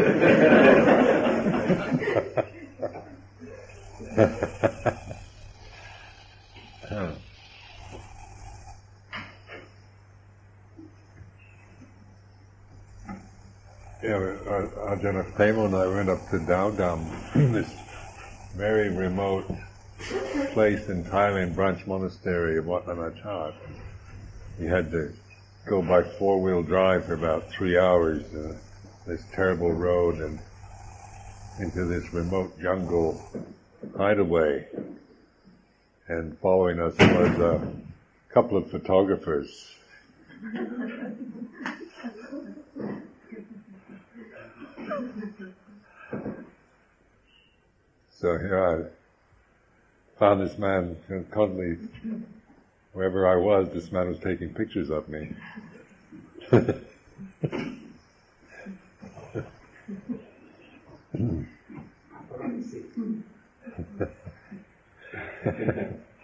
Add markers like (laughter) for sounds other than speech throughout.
(laughs) Yeah, Ajahn Pema and I went up to Dam, (clears throat) this very remote place in Thailand, branch monastery of Wat Nanachat. We had to go by four-wheel drive for about three hours, uh, this terrible road, and into this remote jungle hideaway. And following us was a couple of photographers. So here I found this man constantly, wherever I was, this man was taking pictures of me. (laughs)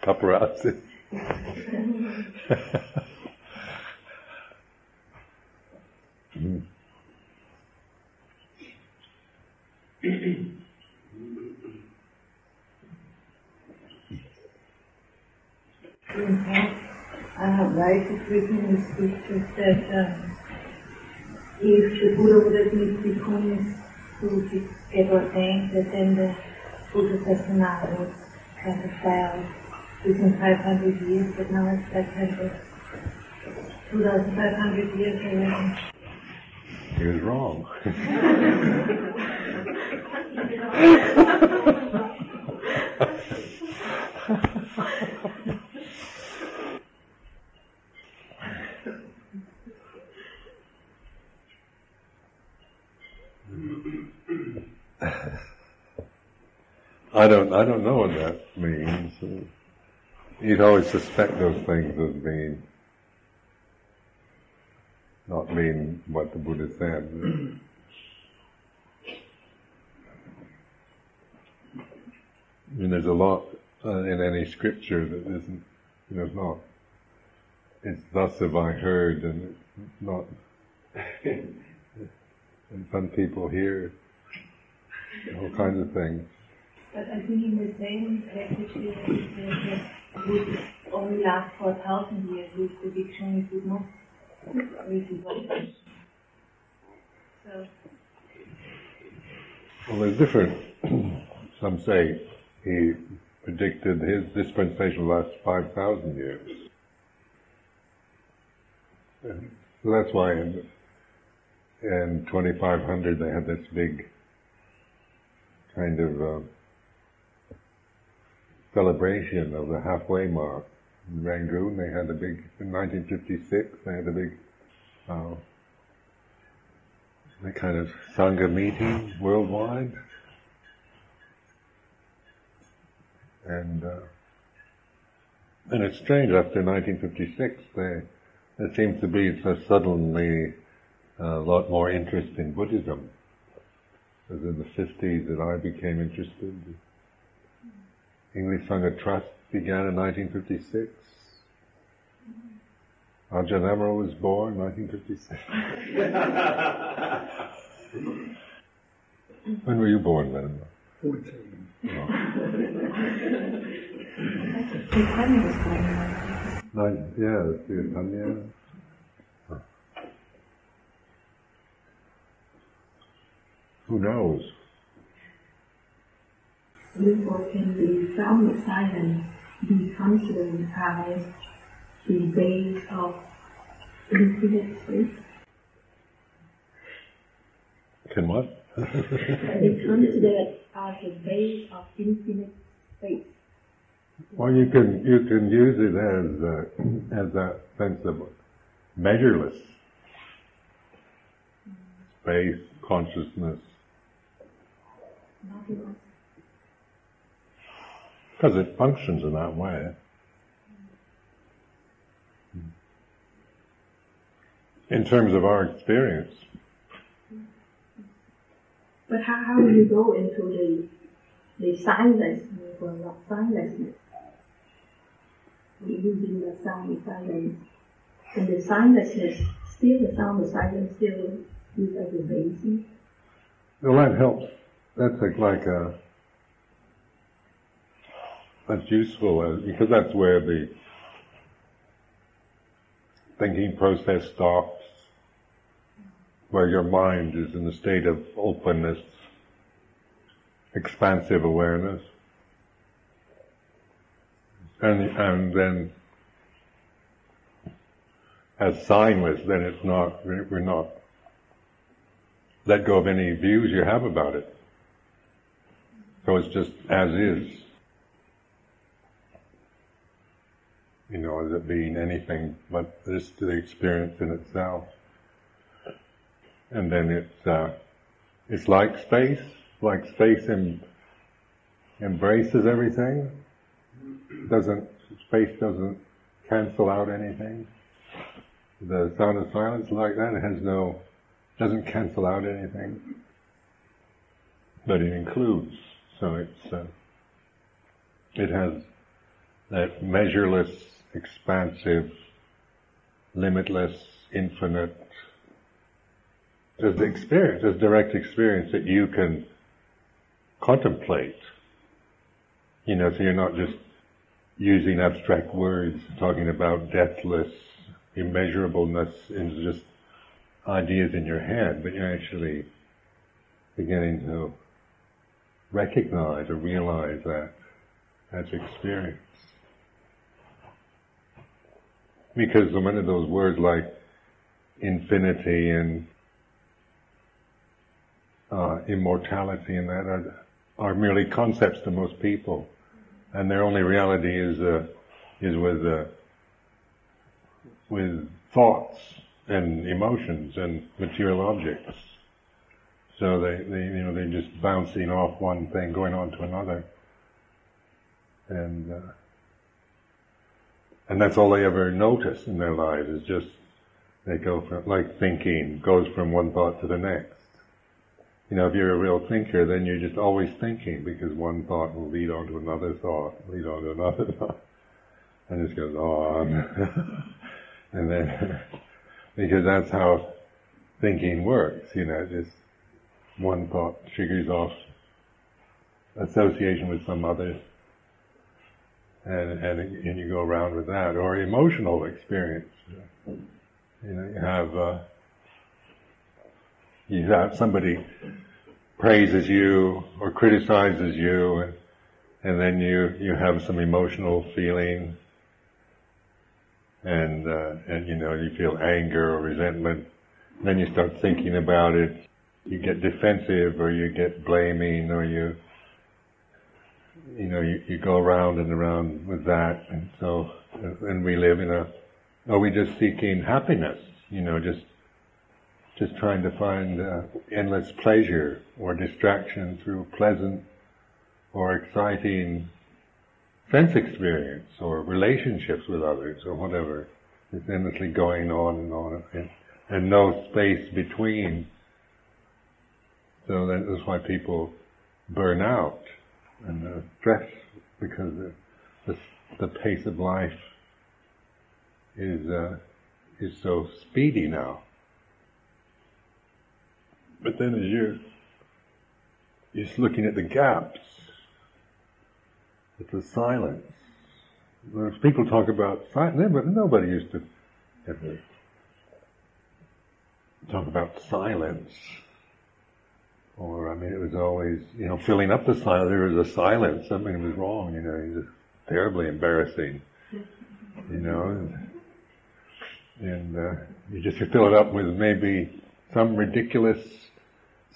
Paparazzi. I have right written in the scriptures that um, if the Buddha would have made bhikkhunis who get ordained, that then the Buddha Sasana would kind of fail within 500 years, but now it's 500, 2,500 years already. He was wrong. (laughs) (laughs) (laughs) I don't, I don't know what that means. You'd always suspect those things as being not mean what the Buddha said. I mean, there's a lot uh, in any scripture that isn't, you know, it's not, it's thus have I heard and it's not, (laughs) and some people hear all kinds of things. But I think in the same it would only last for a thousand years, which the dictionary would not really. So. Well, there's different. (clears throat) Some say he predicted his dispensation lasts 5,000 years. And so that's why in, in 2500 they had this big kind of uh, celebration of the halfway mark. In Rangoon, they had a big, in 1956, they had a big, uh, a kind of Sangha meeting worldwide. And, uh, and it's strange, after 1956, they, there seems to be so suddenly a lot more interest in Buddhism. It was in the 50s that I became interested. English Sangha Trust began in 1956. Ajahn Amaro was born in 1956. (laughs) when were you born, then? 14. Oh. Nine, yeah, Chaitanya. Who knows? Therefore, can the sound of silence be considered as the base of infinite space? Can what? It's considered as the base of infinite space. Well, you can you can use it as uh, a, (clears throat) as a sense of measureless space, consciousness. Because it functions in that way. In terms of our experience, But how, how do you go into the the silenceness or not silenceness? We're using the sound of silence. And the silenceness, still the sound of silence still is as a basis. Well, that helps. That's like, like a, that's useful uh, because that's where the thinking process stops, where your mind is in a state of openness, expansive awareness. And, and then as signless, then it's not, we're not let go of any views you have about it. So it's just as is. You know, as it being anything but this the experience in itself. And then it's uh, it's like space, like space em- embraces everything. Doesn't space doesn't cancel out anything. The sound of silence like that. Has no doesn't cancel out anything, but it includes. So it's uh, it has that measureless, expansive, limitless, infinite. The experience, there's direct experience that you can contemplate. You know, so you're not just using abstract words, talking about deathless, immeasurableness, and just ideas in your head, but you're actually beginning to recognize or realize that as experience. Because so many of those words like infinity and uh, immortality and that are, are, merely concepts to most people, and their only reality is uh, is with uh, with thoughts and emotions and material objects. So they, they, you know, they're just bouncing off one thing, going on to another. And, uh, and that's all they ever notice in their lives is just, they go from, like thinking, goes from one thought to the next. You know, if you're a real thinker, then you're just always thinking because one thought will lead on to another thought, lead on to another (laughs) thought. And it just goes on. (laughs) and then (laughs) because that's how thinking works. You know, just one thought triggers off association with some other, and and and you go around with that, or emotional experience. You know, you have uh, you have somebody praises you or criticizes you, and and then you you have some emotional feeling and uh, and you know you feel anger or resentment. Then you start thinking about it. You get defensive, or you get blaming, or you you know you, you go around and around with that, and so and we live in a. Are we just seeking happiness? You know, just just trying to find uh, endless pleasure or distraction through pleasant or exciting sense experience or relationships with others or whatever. It's endlessly going on and on and, and no space between. So that's why people burn out and stress because the, the, the, pace of life is uh, is so speedy now. But then as you're just looking at the gaps it's a silence. People talk about silence, but nobody used to ever talk about silence. Or, I mean, it was always, you know, filling up the silence. There was a silence. Something was wrong, you know, it was terribly embarrassing, you know. And, uh, you just fill it up with maybe some ridiculous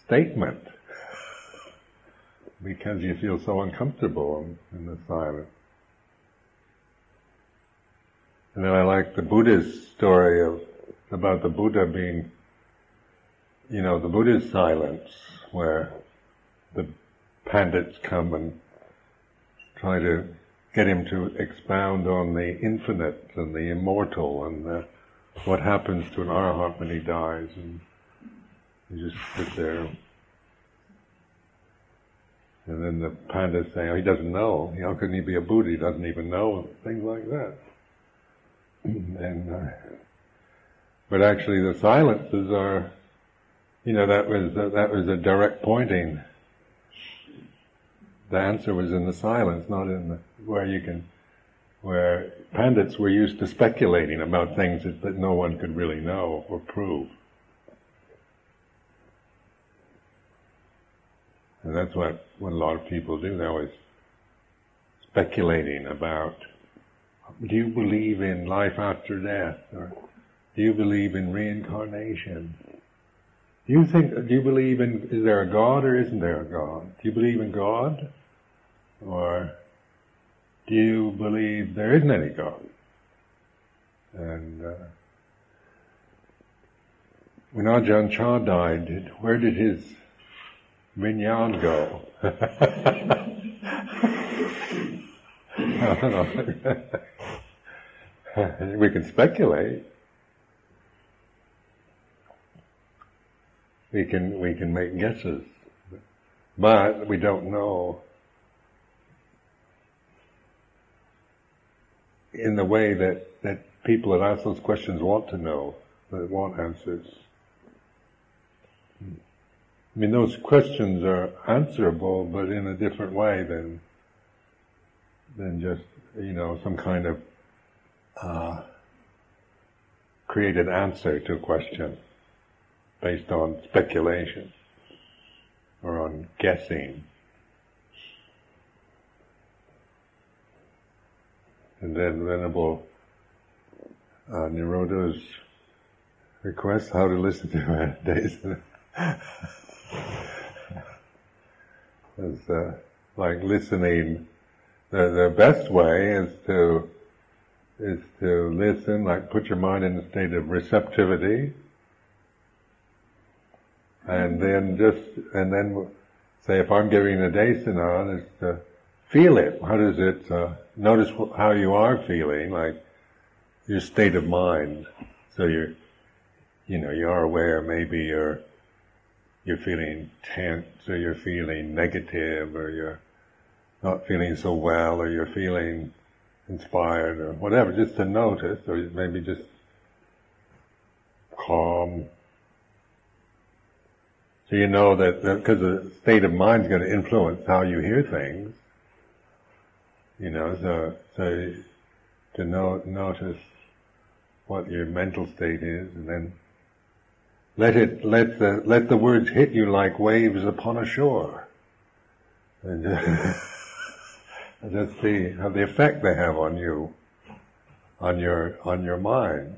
statement because you feel so uncomfortable in, in the silence. And then I like the Buddha's story of about the Buddha being, you know, the Buddha's silence, where the pandits come and try to get him to expound on the infinite and the immortal and the, what happens to an arahant when he dies, and he just sit there and then the pandits say, oh, he doesn't know. How can he be a Buddha? He doesn't even know. Things like that. (clears throat) and, uh, but actually the silences are, you know, that was that was a direct pointing. The answer was in the silence, not in the where you can, where pandits were used to speculating about things that, that no one could really know or prove. And that's what, what a lot of people do now always speculating about do you believe in life after death or do you believe in reincarnation? Do you think do you believe in is there a God or isn't there a God? Do you believe in God? Or do you believe there isn't any God? And uh, when Ajahn Chah died, where did his Vinyan go? (laughs) (laughs) we can speculate. We can we can make guesses, but we don't know in the way that, that people that ask those questions want to know, that want answers. I mean, those questions are answerable, but in a different way than than just you know some kind of uh, created answer to a question based on speculation or on guessing. And then Venerable uh, request how to listen to meditation. (laughs) it's uh, like listening. The, the best way is to is to listen, like put your mind in a state of receptivity, and then just and then say if I'm giving a desana, is to feel it. How does it? Uh, notice how you are feeling, like your state of mind. So you're, you know, you are aware. Maybe you're you're feeling tense, or you're feeling negative, or you're not feeling so well, or you're feeling inspired or whatever, just to notice, or maybe just calm. So you know that because the state of mind is going to influence how you hear things. You know, so so to know, notice what your mental state is, and then let it let the let the words hit you like waves upon a shore. And, and (laughs) just see how the effect they have on you, on your on your mind.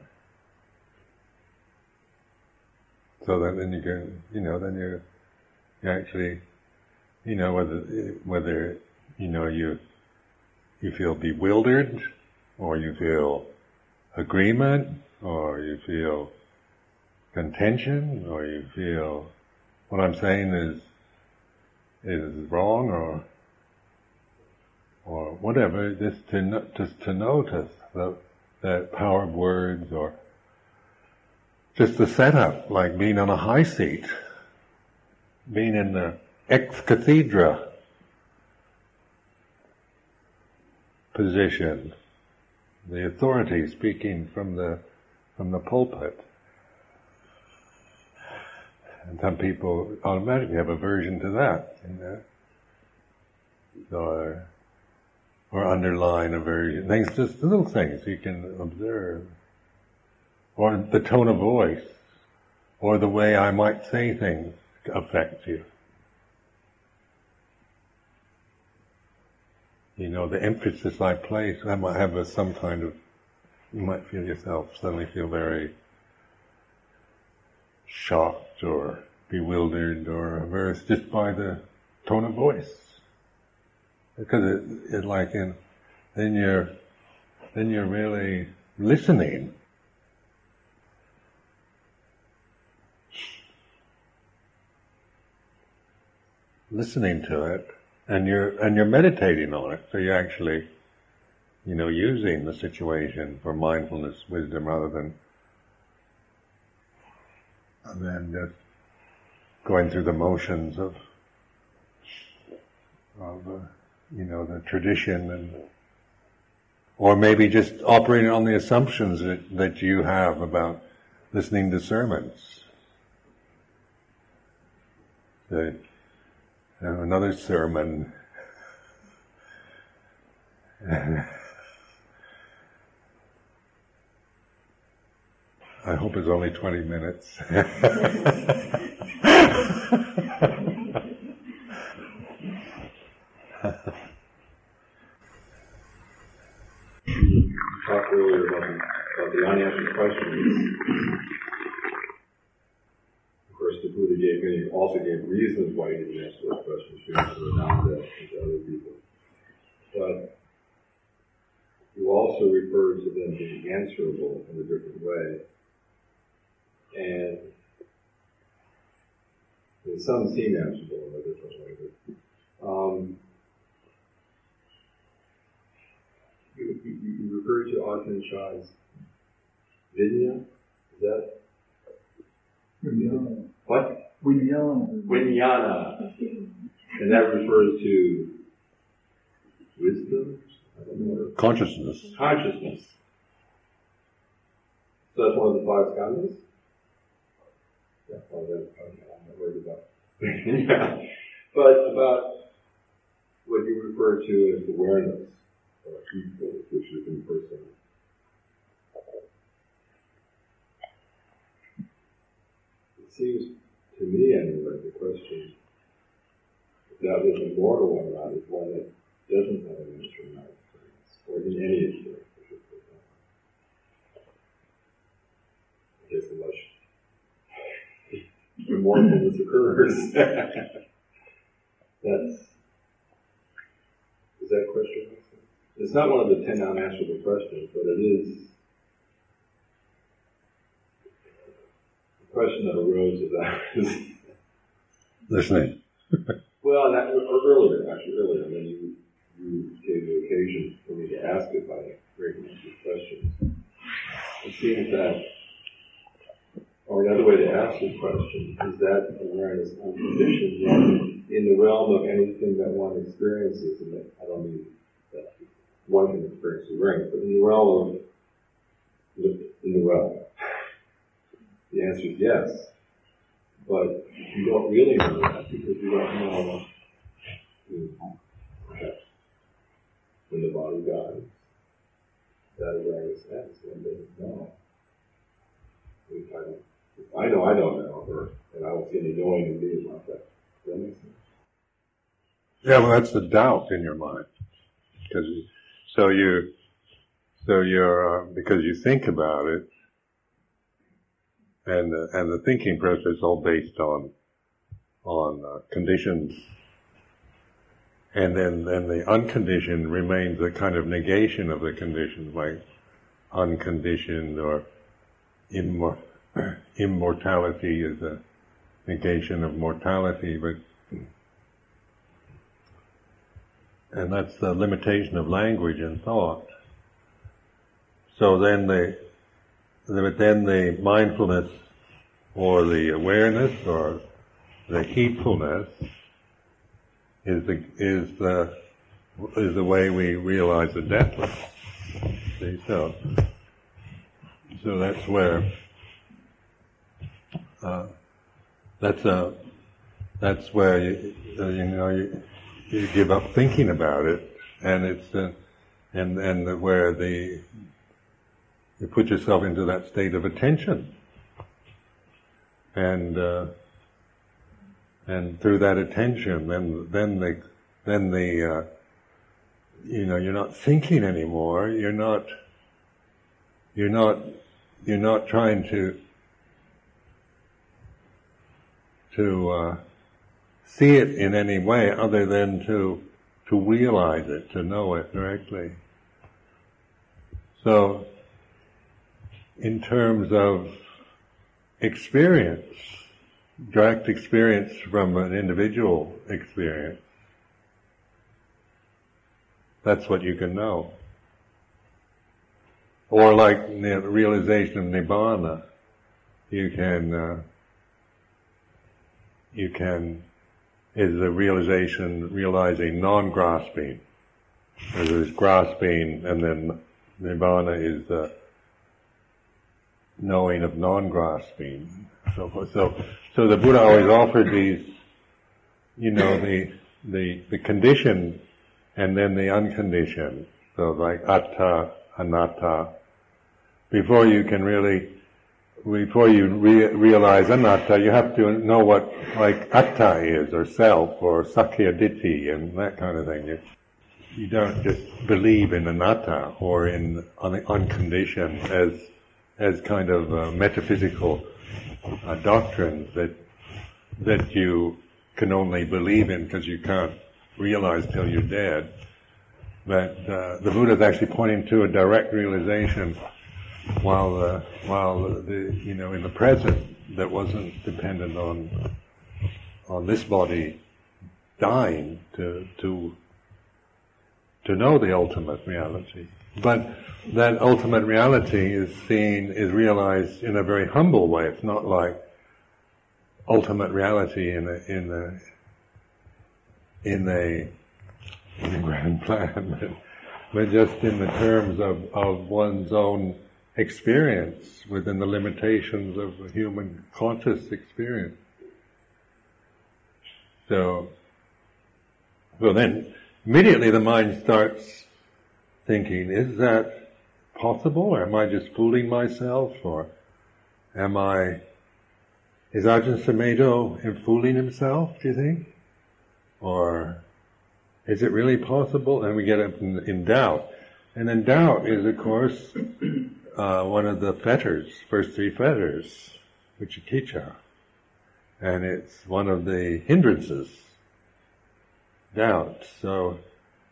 So that then you can, you know, then you, you actually, you know, whether whether you know you you feel bewildered, or you feel agreement, or you feel contention, or you feel what I'm saying is is wrong, or or whatever, just to just to notice the, that power of words, or just the setup, like being on a high seat, being in the ex cathedra position, the authority speaking from the from the pulpit. And some people automatically have aversion to that, you know. So or underline aversion. Things, just little things you can observe. Or the tone of voice, or the way I might say things affects you. You know, the emphasis I place, that might have a, some kind of, you might feel yourself suddenly feel very shocked or bewildered or averse just by the tone of voice because it, it like in, then you're, then you're really listening. Listening to it, and you're and you're meditating on it. So you're actually, you know, using the situation for mindfulness, wisdom, rather than than just going through the motions of of. Uh, you know, the tradition and, or maybe just operating on the assumptions that, that you have about listening to sermons. the, uh, another sermon. I hope it's only 20 minutes. (laughs) Talked earlier about the, about the unanswered questions. Of course, the Buddha gave many, also gave reasons why he didn't answer those questions, they not to other people. But you also referred to them being answerable in a different way. And some seem answerable in a different way. But, um, you, you, you referred to Ajahn Chah's Vinya. Is that. What? Vijnana. Vinyana. And that refers to wisdom? I don't know. Consciousness. Consciousness. So that's one of the five skandhas? Yeah, well, that, okay, I'm not worried about. yeah. (laughs) But about what you refer to as awareness, or people, which is impersonal. It seems to me, anyway, the question if that was a mortal or not is one that doesn't have an answer in our experience, or in any experience. I should put that. I guess unless immortalness occurs. (laughs) That's is that question? It's not one of the ten unanswerable questions, but it is question that arose as I was Listening. well, that, earlier, actually earlier, when you, you gave the occasion for me to ask it by bringing up these questions. It seems that, or another way to ask the question, is that awareness unconditioned in the realm of anything that one experiences, and that, I don't mean that one can experience awareness, but in the realm of, in the realm. The answer is yes. But you don't really know that because you don't know when the body dies, that awareness ends. One doesn't know. I. Know I don't know, or and I don't see any knowing in me about that. Does that make sense? Yeah, well, that's the doubt in your mind. Because so you, so you're uh, because you think about it, and uh, and the thinking process is all based on on uh, conditions, and then then the unconditioned remains a kind of negation of the conditions, like unconditioned or immor- (clears throat) immortality is a negation of mortality, but and that's the limitation of language and thought. So then the, but then the mindfulness or the awareness or the heedfulness is the, is the, is the way we realize the deathless. See, so, so that's where, uh, that's a, that's where you, uh, you know, you, you give up thinking about it, and it's uh, and and where the you put yourself into that state of attention, and uh, and through that attention, then then the then the uh, you know you're not thinking anymore. You're not you're not you're not trying to to uh, see it in any way other than to to realize it, to know it directly. So, in terms of experience, direct experience from an individual experience, that's what you can know. Or like the realization of nibbana, you can uh, you can is the realization, realizing non-grasping. There's grasping, and then nibbana is the knowing of non-grasping. So, forth. so, so the Buddha always offered these you know, the, the, the conditioned and then the unconditioned. So like atta, anatta. Before you can really, before you re- realize anatta, you have to know what like atta is, or self, or sakkaya ditthi, and that kind of thing. You, you don't just believe in anatta or in un- unconditioned as as kind of uh, metaphysical uh, doctrines that that you can only believe in because you can't realize till you're dead. But uh, the Buddha is actually pointing to a direct realization while the, while the you know in the present that wasn't dependent on on this body dying to to to know the ultimate reality. But that ultimate reality is seen, is realized in a very humble way. It's not like ultimate reality in a, in a, in a, in a grand plan, (laughs) but, just in the terms of, of one's own experience within the limitations of a human conscious experience. So, well then immediately the mind starts thinking, is that possible? Or am I just fooling myself? Or am I, is Ajahn Sumedho in fooling himself, do you think? Or is it really possible? And we get in, in doubt. And then doubt is, of course, uh, one of the fetters, first three fetters, which you vicikiccha. And it's one of the hindrances doubt. So,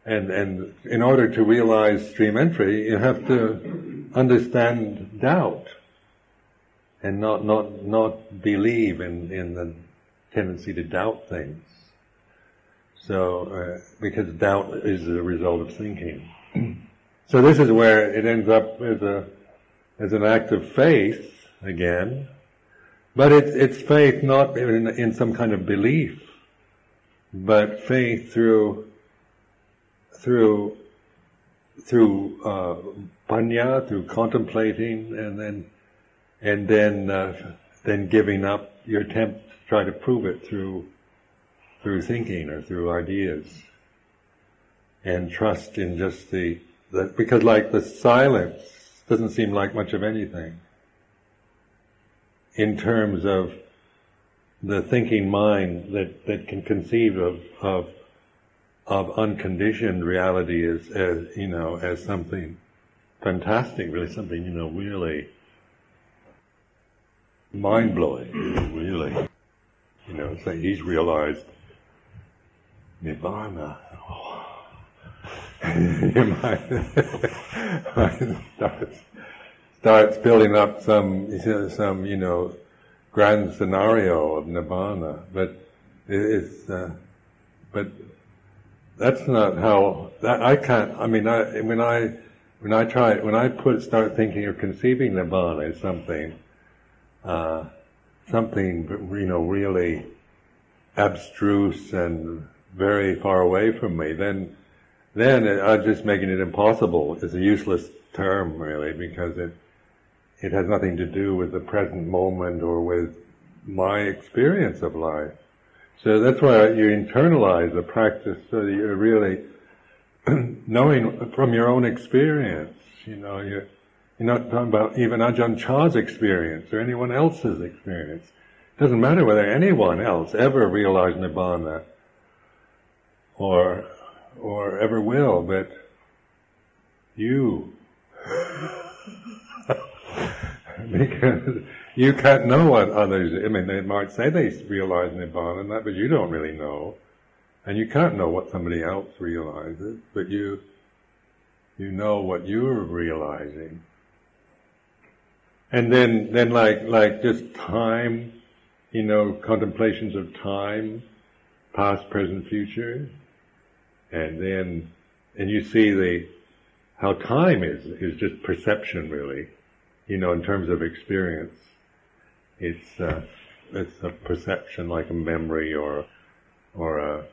and and in order to realize stream entry, you have to understand doubt, and not not not believe in in the tendency to doubt things. So, uh, because doubt is a result of thinking. so this is where it ends up as a as an act of faith again, but it's it's faith not in, in some kind of belief but faith through through through uh, panya, through contemplating, and then and then uh, then giving up your attempt to try to prove it through through thinking or through ideas, and trust in just the that because like the silence doesn't seem like much of anything in terms of the thinking mind that, that can conceive of, of, of unconditioned reality as, as, you know, as something fantastic, really something, you know, really mind blowing, really. You know, say he's realized your mind starts, starts building up some, some, you know, grand scenario of nirvana, but it's, uh, but that's not how, that, I can't, I mean, I, when I, when I try, when I put, start thinking of conceiving nibbana as something, uh, something, you know, really abstruse and very far away from me, then, then I'm just making it impossible. It's a useless term, really, because it, it has nothing to do with the present moment or with my experience of life. So that's why you internalize the practice so that you're really (clears throat) knowing from your own experience. You know, you're, you're not talking about even Ajahn Chah's experience or anyone else's experience. It doesn't matter whether anyone else ever realized Nibbana or, or ever will, but you (laughs) because you can't know what others. I mean, they might say they realize nibbana, and that, but you don't really know, and you can't know what somebody else realizes. But you, you know what you're realizing, and then, then like like just time, you know, contemplations of time, past, present, future, and then, and you see the how time is is just perception really you know, in terms of experience, it's uh, it's a perception like a memory or or a,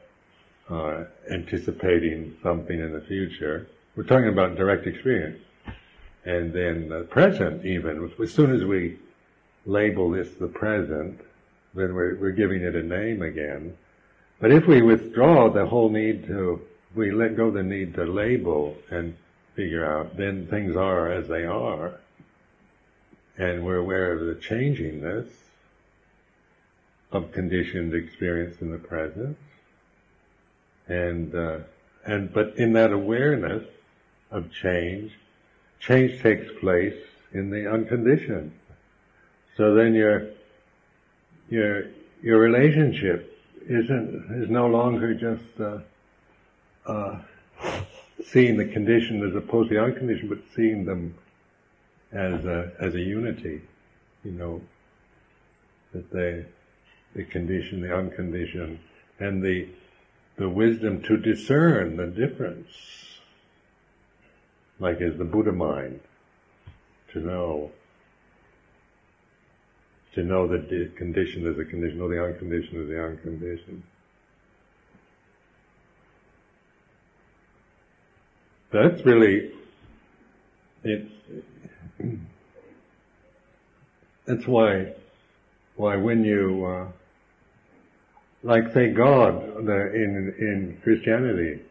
uh, anticipating something in the future. We're talking about direct experience, and then the present. Even as soon as we label this the present, then we're we're giving it a name again. But if we withdraw the whole need to, we let go the need to label and figure out, then things are as they are. And we're aware of the changingness of conditioned experience in the present. And, uh, and, but in that awareness of change, change takes place in the unconditioned. So then your, your, your relationship isn't, is no longer just, uh, uh, seeing the conditioned as opposed to the unconditioned, but seeing them as a, as a unity, you know, that they, the conditioned, the unconditioned, and the, the wisdom to discern the difference, like is the Buddha mind, to know, to know that the conditioned is a condition, or the unconditioned is the unconditioned. That's really, it's, that's why, why when you, uh, like say God in in Christianity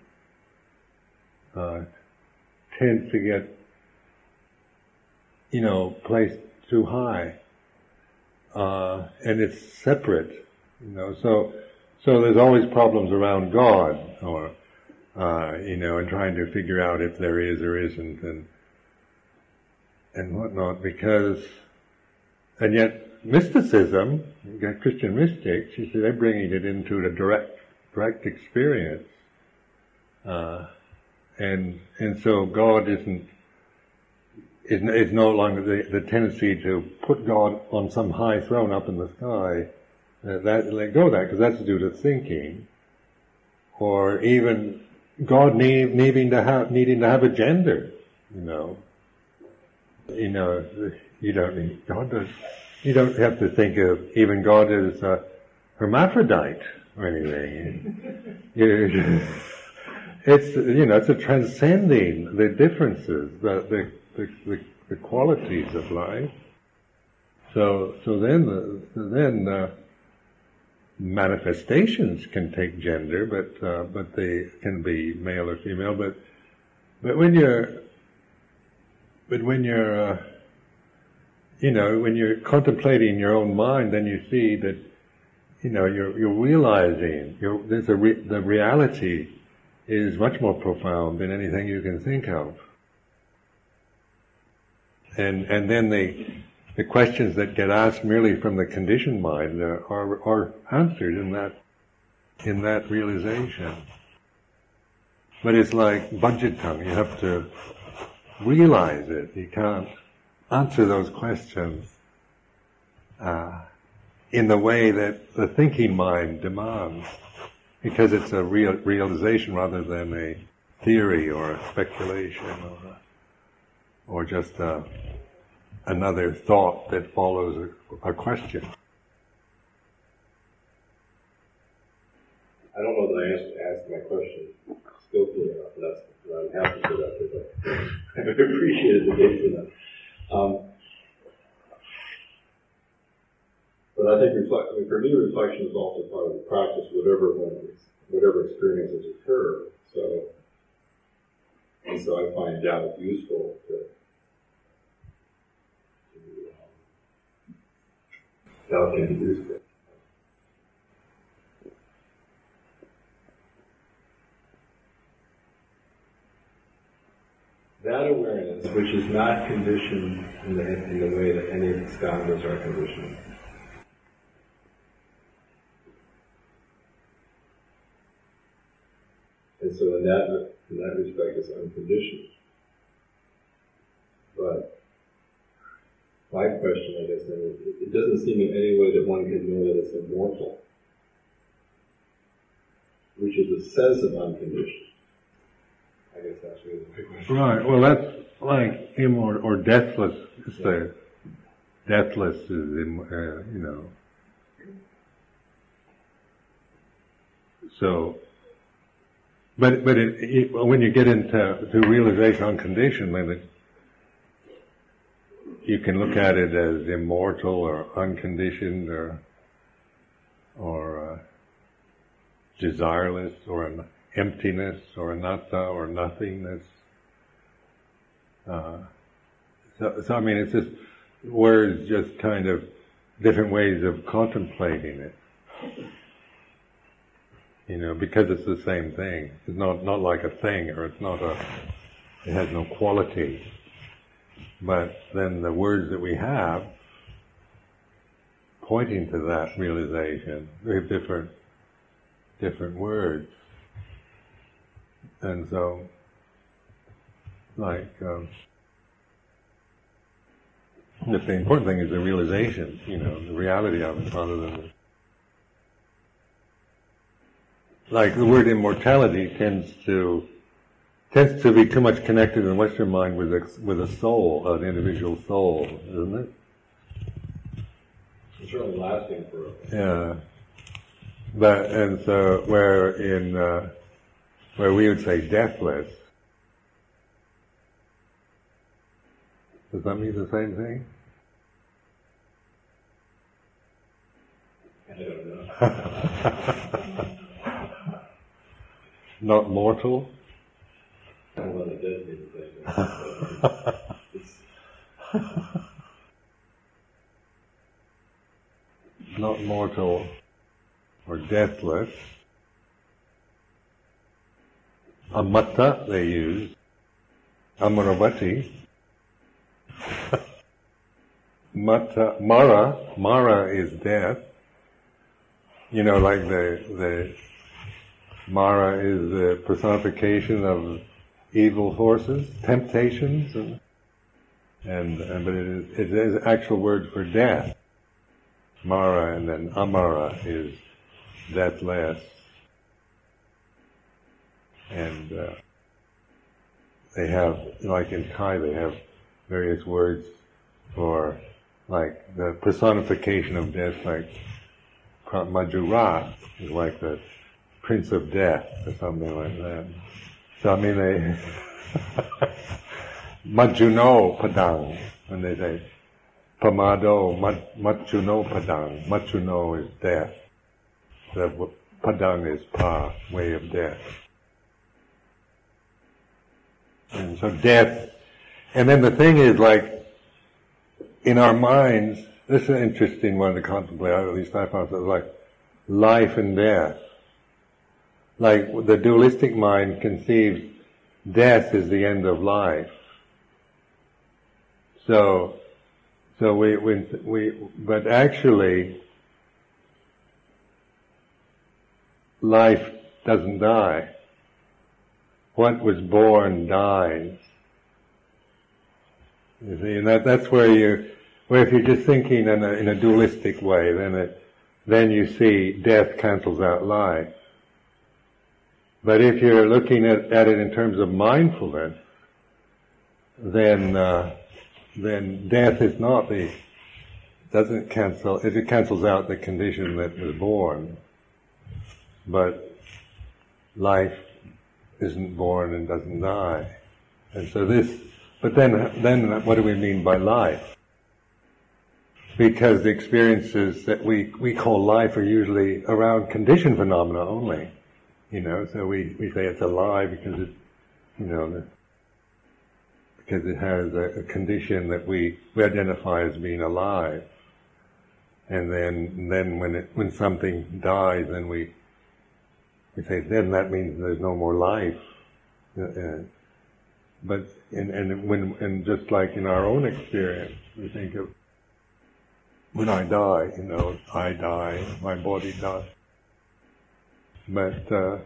uh, tends to get you know placed too high, uh, and it's separate, you know. So so there's always problems around God, or uh, you know, and trying to figure out if there is or isn't, and and whatnot, because and yet mysticism, Christian mystics, you see, they're bringing it into the direct, direct experience. Uh, and, and so God isn't, is, is no longer the, the tendency to put God on some high throne up in the sky. Uh, that, let go of that, because that's due to thinking. Or even God need, needing to have, needing to have a gender, you know. You know, you don't need, God does, you don't have to think of even God as a hermaphrodite or anything. (laughs) (laughs) it's you know it's a transcending the differences, the the, the, the, the qualities of life. So so then uh, then uh, manifestations can take gender, but uh, but they can be male or female. But but when you're but when you're uh, you know, when you're contemplating your own mind, then you see that, you know, you're, you're realizing you're, there's a re, the reality is much more profound than anything you can think of. And, and then the, the questions that get asked merely from the conditioned mind are, are, are answered in that, in that realization. But it's like paccattam, you have to realize it. You can't answer those questions uh, in the way that the thinking mind demands, because it's a real realization rather than a theory or a speculation or, or just a, another thought that follows a, a question. I don't know that I asked, my question skillfully enough. That's I'm happy for that. I appreciated the date for that. Um, but I think reflect, I mean, for me, reflection is also part of the practice, whatever whatever experiences occur. So, and so I find doubt useful to, to um, doubt can be useful. That awareness, which is not conditioned in the, in the way that any skandhas are conditioned. And so in that, in that respect, it's unconditioned. But my question, I guess, is, it doesn't seem in any way that one can know that it's immortal, which is a sense of unconditioned. I guess that's really the big question. Right. Well, that's like immortal or deathless. It's the deathless is in, uh, you know. So, but but it, it, when you get into to realization on condition, then it, you can look at it as immortal or unconditioned or or uh, desireless or an emptiness or anatta or nothingness. Uh, so, so I mean, it's just words, just kind of different ways of contemplating it. You know, because it's the same thing. It's not not like a thing, or it's not a. It has no quality. But then the words that we have, pointing to that realization, we have different different words. And so, like, um, the important thing is the realization, you know, the reality of it rather than the like the word immortality tends to tends to be too much connected in the Western mind with a, with a soul, an individual soul, isn't it? It's certainly lasting for. us. Yeah, but and so where in uh, where we would say deathless, does that mean the same thing? I don't know. (laughs) Not mortal. Well, it does mean the same thing. (laughs) Not mortal or deathless. Amatta they use. Amaravati. Mata, Mara, Mara is death. You know, like the, the, Mara is the personification of evil forces, temptations, and, and, and but it is, it is actual word for death. Mara and then Amara is deathless. And uh, they have, like in Thai, they have various words for like the personification of death, like Majura is like the Prince of Death or something like that. So I mean they (laughs) Majuno Padang when they say Pamado Maccuno Padang. Maccuno is death. The Padang is Pa, way of death. And so death, and then the thing is like, in our minds, this is an interesting one to contemplate, at least I found it like life and death. Like the dualistic mind conceives death is the end of life. So, so we, we, we, but actually, life doesn't die. What was born dies. You see, and that, that's where you, where if you're just thinking in a, in a dualistic way, then it, then you see death cancels out life. But if you're looking at, at it in terms of mindfulness, then uh, then death is not the doesn't cancel it cancels out the condition that was born, but life isn't born and doesn't die, and so this. But then then what do we mean by life? Because the experiences that we we call life are usually around condition phenomena only. You know, so we, we say it's alive because it, you know, because it has a, a, condition that we, we identify as being alive. And then, then when it, when something dies, then we, we say, then that means there's no more life. Uh, but, and, and when, and just like in our own experience, we think of, when I die, you know, I die, my body dies. But uh,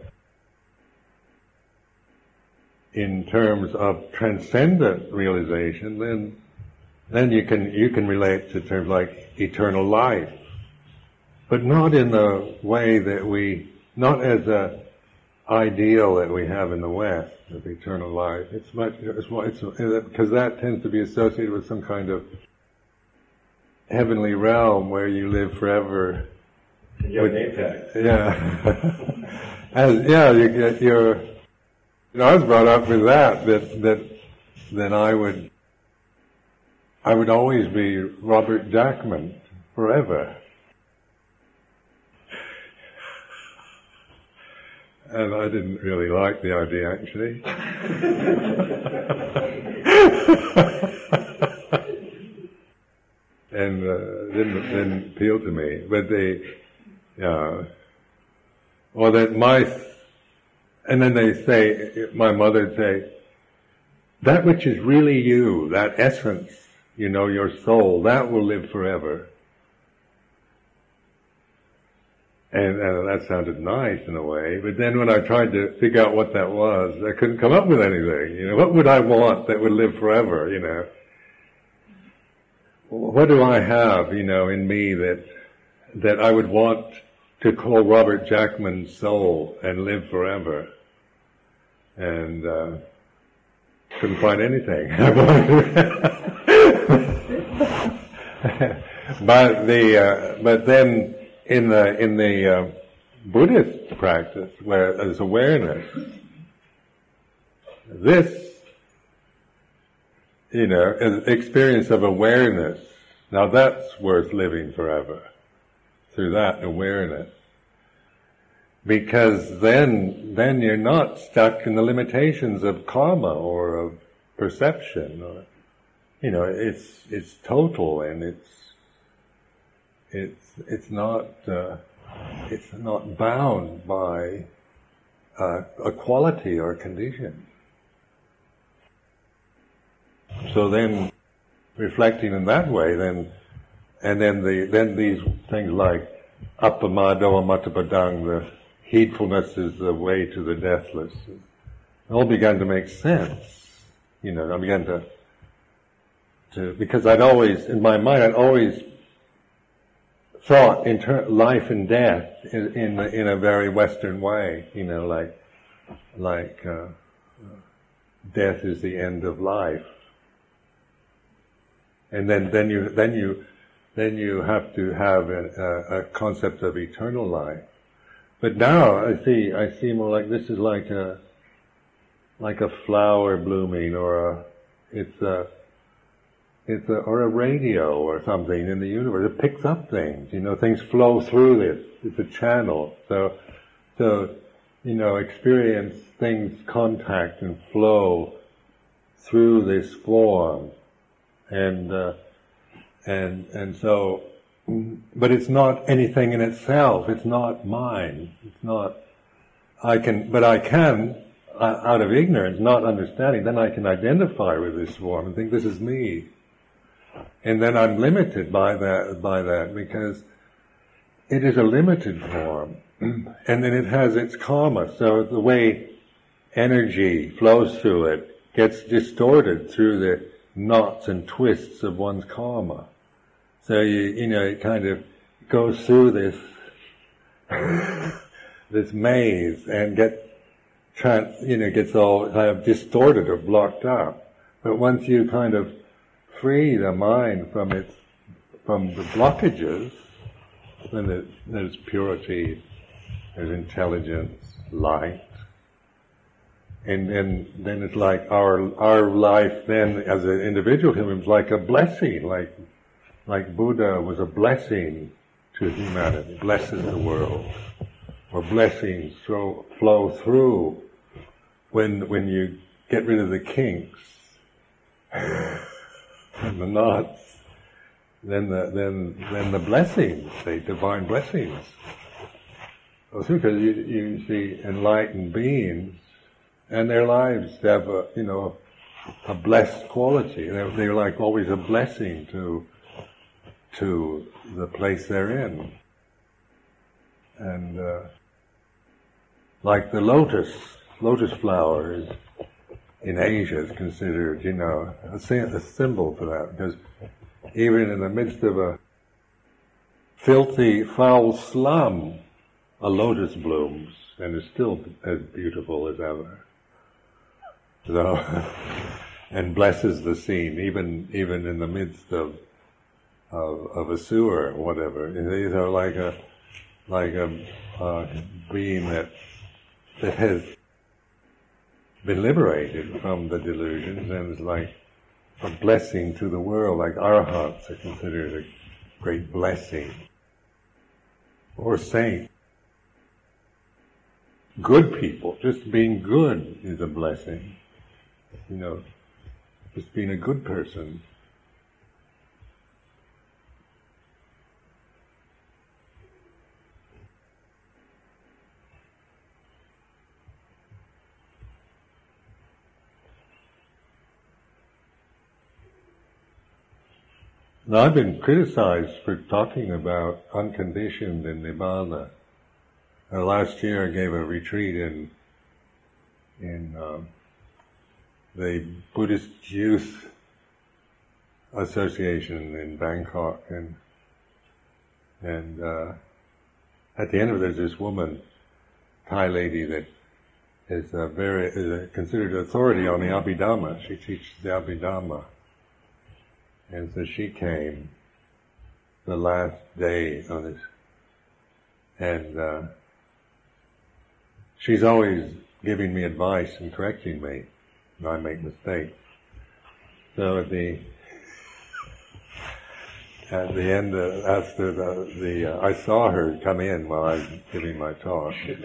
in terms of transcendent realization, then then you can you can relate to terms like eternal life, but not in the way that we not as a ideal that we have in the West of eternal life. It's much it's, it's because that tends to be associated with some kind of heavenly realm where you live forever you have a name tag. Yeah. (laughs) As, yeah, you get your, you know, I was brought up with that, that, that, that I would, I would always be Robert Jackman forever. And I didn't really like the idea actually. (laughs) and uh, didn't, didn't appeal to me. But they, uh, or that my, and then they say, my mother would say, that which is really you, that essence, you know, your soul, that will live forever. And, and that sounded nice in a way, but then when I tried to figure out what that was, I couldn't come up with anything. You know, what would I want that would live forever? You know, what do I have? You know, in me that that I would want to call Robert Jackman's soul and live forever, and uh, couldn't find anything. (laughs) (laughs) but the uh, but then in the in the uh, Buddhist practice where there's awareness, this you know experience of awareness. Now that's worth living forever through that awareness. Because then, then you're not stuck in the limitations of karma or of perception or, you know, it's, it's total and it's, it's, it's not, uh, it's not bound by uh, a quality or condition. So then, reflecting in that way, then, and then the, then these things like appamado amattappadang, the heedfulness is the way to the deathless, all began to make sense. You know, I began to, to, because I'd always, in my mind, I'd always thought in ter- life and death in, in, in a very Western way, you know, like, like, uh, death is the end of life. And then, then you, then you, then you have to have a, a, a concept of eternal life. But now I see, I see more like this is like a, like a flower blooming or a, it's a, it's a, or a radio or something in the universe. It picks up things, you know, things flow through this. It's a channel. So, so, you know, experience things contact and flow through this form. And, uh, and, and so, but it's not anything in itself. It's not mine. It's not, I can, but I can, uh, out of ignorance, not understanding, then I can identify with this form and think this is me. And then I'm limited by that, by that because it is a limited form. and then it has its karma. So the way energy flows through it gets distorted through the knots and twists of one's karma. So you, you know, it kind of goes through this, (laughs) this maze and get, trans, you know, gets all kind of distorted or blocked up. But once you kind of free the mind from its, from the blockages, then there's, there's purity, there's intelligence, light, and then then it's like our our life then as an individual human is like a blessing, like like Buddha was a blessing to humanity, blesses the world, or blessings flow, flow through when when you get rid of the kinks (sighs) and the knots. Then the then then the blessings, the divine blessings. Because you you see enlightened beings and their lives have a, you know, a blessed quality. They're, they're like always a blessing to, to the place they're in. And, uh, like the lotus, lotus flower is, in Asia is considered, you know, a, a symbol for that because even in the midst of a filthy, foul slum, a lotus blooms and is still as beautiful as ever. So, (laughs) and blesses the scene, even even in the midst of of, of a sewer or whatever. These are like a like a uh, being that that has been liberated from the delusions and is like a blessing to the world. Like arhats are considered a great blessing, or saint. good people. Just being good is a blessing. You know, just being a good person. Now, I've been criticized for talking about unconditioned and nibbana. Uh, last year, I gave a retreat in in um, the Buddhist Youth Association in Bangkok, and and uh, at the end of it, there's this woman, Thai lady that is a very is a considered authority on the Abhidhamma. She teaches the Abhidhamma and so she came the last day on this, and uh, she's always giving me advice and correcting me. When I make mistakes. So at the at the end, uh, after the, the uh, I saw her come in while I was giving my talk, (laughs) and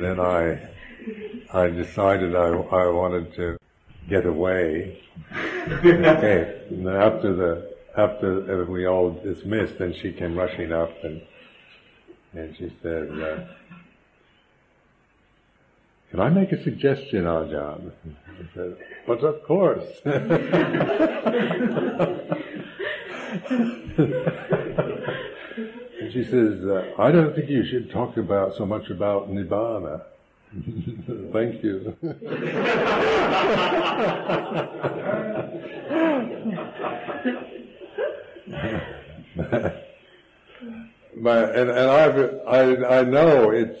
then I I decided I, I wanted to get away. okay. And then after the after we all dismissed, then she came rushing up and and she said, uh, "Can I make a suggestion, Ajahn?" I said, "But of course." (laughs) and she says, uh, "I don't think you should talk about so much about nibbana." (laughs) Thank you. (laughs) but and, and I've I I know it's